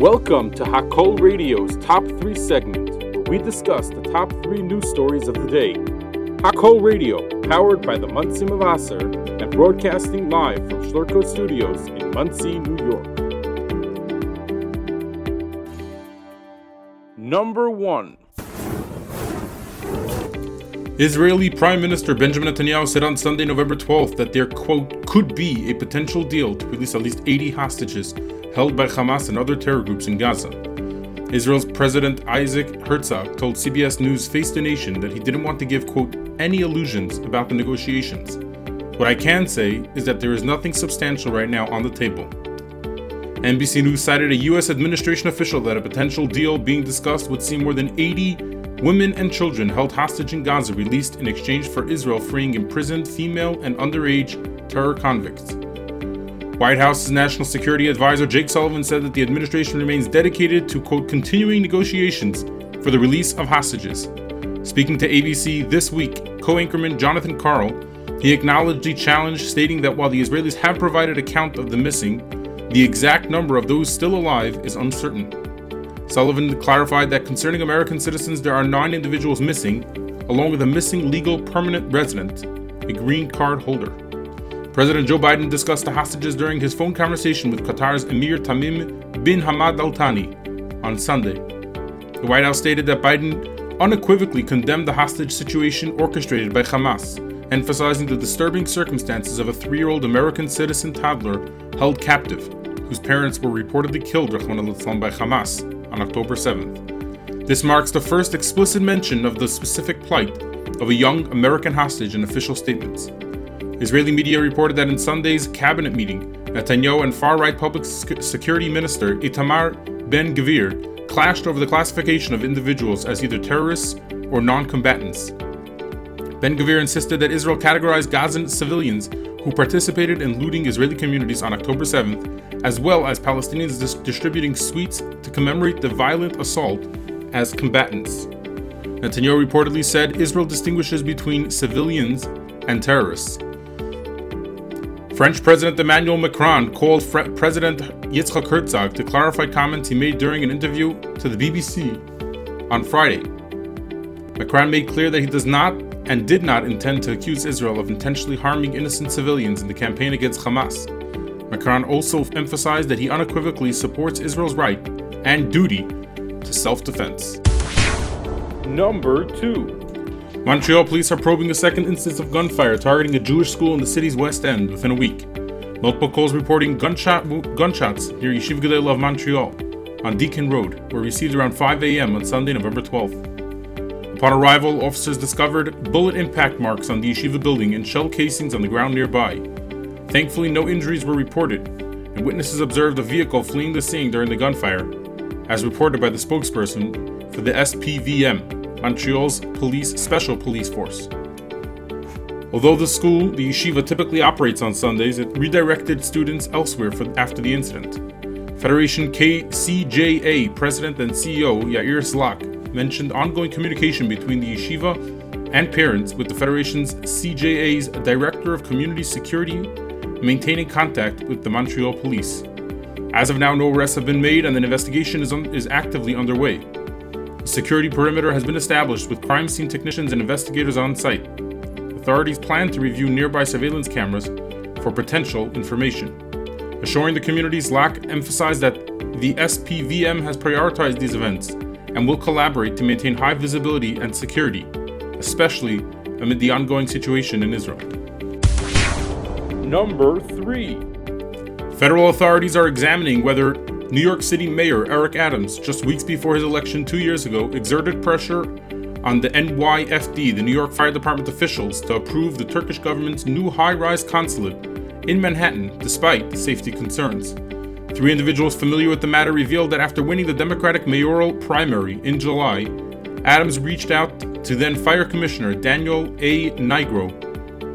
Welcome to Hakol Radio's Top 3 segment, where we discuss the top 3 news stories of the day. Hakol Radio, powered by the Monsey Mevaser and broadcasting live from Schlurko Studios in Monsey, New York. Number 1 Israeli Prime Minister Benjamin Netanyahu said on Sunday, November 12th, that there, quote, could be a potential deal to release at least 80 hostages held by Hamas and other terror groups in Gaza. Israel's President Isaac Herzog told CBS News Face the Nation that he didn't want to give, quote, any illusions about the negotiations. What I can say is that there is nothing substantial right now on the table. NBC News cited a U.S. administration official that a potential deal being discussed would see more than 80 Women and children held hostage in Gaza released in exchange for Israel freeing imprisoned female and underage terror convicts. White House's National Security Advisor Jake Sullivan said that the administration remains dedicated to, quote, continuing negotiations for the release of hostages. Speaking to ABC this week, co anchorman Jonathan Karl, he acknowledged the challenge, stating that while the Israelis have provided a count of the missing, the exact number of those still alive is uncertain. Sullivan clarified that concerning American citizens, there are nine individuals missing, along with a missing legal permanent resident, a green card holder. President Joe Biden discussed the hostages during his phone conversation with Qatar's Emir Tamim bin Hamad Al Thani on Sunday. The White House stated that Biden unequivocally condemned the hostage situation orchestrated by Hamas, emphasizing the disturbing circumstances of a three year old American citizen toddler held captive, whose parents were reportedly killed by Hamas on October 7th. This marks the first explicit mention of the specific plight of a young American hostage in official statements. Israeli media reported that in Sunday's cabinet meeting, Netanyahu and far right public security minister Itamar Ben Gvir clashed over the classification of individuals as either terrorists or non combatants. Ben Gvir insisted that Israel categorized Gazan civilians who participated in looting Israeli communities on October 7th, as well as Palestinians dis- distributing sweets to commemorate the violent assault as combatants. Netanyahu reportedly said Israel distinguishes between civilians and terrorists. French President Emmanuel Macron called Fre- President Yitzhak Herzog to clarify comments he made during an interview to the BBC on Friday. Macron made clear that he does not and did not intend to accuse Israel of intentionally harming innocent civilians in the campaign against Hamas. Macron also emphasized that he unequivocally supports Israel's right and duty to self defense. Number 2 Montreal police are probing a second instance of gunfire targeting a Jewish school in the city's west end within a week. Multiple calls reporting gunshot, gunshots near Yeshiva Gedola of Montreal on Deacon Road were received around 5 a.m. on Sunday, November 12th. Upon arrival, officers discovered bullet impact marks on the yeshiva building and shell casings on the ground nearby. Thankfully, no injuries were reported, and witnesses observed a vehicle fleeing the scene during the gunfire, as reported by the spokesperson for the SPVM, Montreal's police special police force. Although the school, the yeshiva, typically operates on Sundays, it redirected students elsewhere for, after the incident. Federation KCJA President and CEO Yair Szlak mentioned ongoing communication between the yeshiva and parents with the Federation's CJA's Director of Community Security, maintaining contact with the Montreal Police. As of now, no arrests have been made and an investigation is, un- is actively underway. Security perimeter has been established with crime scene technicians and investigators on site. Authorities plan to review nearby surveillance cameras for potential information. Assuring the community Szlak emphasized that the SPVM has prioritized these events and will collaborate to maintain high visibility and security, especially amid the ongoing situation in Israel. Number 3 Federal authorities are examining whether New York City Mayor Eric Adams, just weeks before his election two years ago, exerted pressure on the NYFD, the New York Fire Department officials, to approve the Turkish government's new high rise consulate in Manhattan despite safety concerns. Three individuals familiar with the matter revealed that after winning the Democratic mayoral primary in July, Adams reached out to then Fire Commissioner Daniel A. Nigro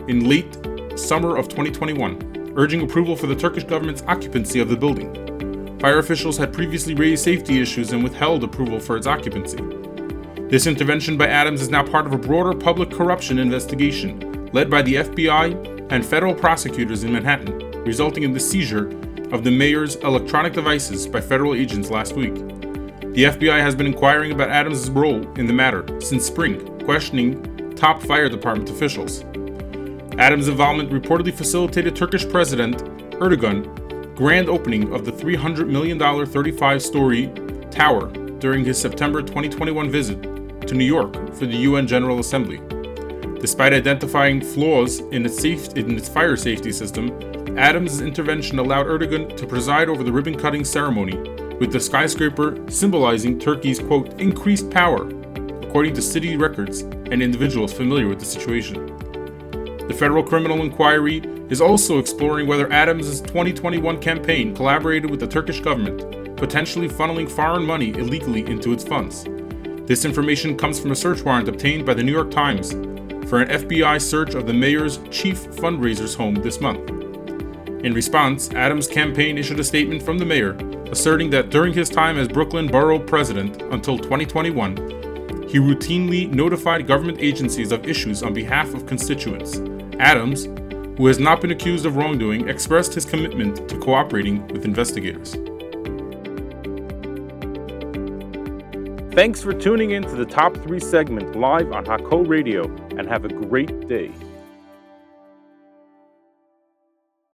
in late summer of 2021, urging approval for the Turkish government's occupancy of the building. Fire officials had previously raised safety issues and withheld approval for its occupancy. This intervention by Adams is now part of a broader public corruption investigation led by the FBI and federal prosecutors in Manhattan, resulting in the seizure of the mayor's electronic devices by federal agents last week. The FBI has been inquiring about Adams' role in the matter since spring, questioning top fire department officials. Adams' involvement reportedly facilitated Turkish President Erdogan grand opening of the $300 million 35 story tower during his September 2021 visit to New York for the UN General Assembly. Despite identifying flaws in its, safe, in its fire safety system, Adams' intervention allowed Erdogan to preside over the ribbon cutting ceremony, with the skyscraper symbolizing Turkey's quote, increased power, according to city records and individuals familiar with the situation. The Federal Criminal Inquiry is also exploring whether Adams' 2021 campaign collaborated with the Turkish government, potentially funneling foreign money illegally into its funds. This information comes from a search warrant obtained by the New York Times for an FBI search of the mayor's chief fundraiser's home this month. In response, Adams' campaign issued a statement from the mayor asserting that during his time as Brooklyn Borough President until 2021, he routinely notified government agencies of issues on behalf of constituents. Adams, who has not been accused of wrongdoing, expressed his commitment to cooperating with investigators. Thanks for tuning in to the Top 3 segment live on Hakol Radio and have a great day.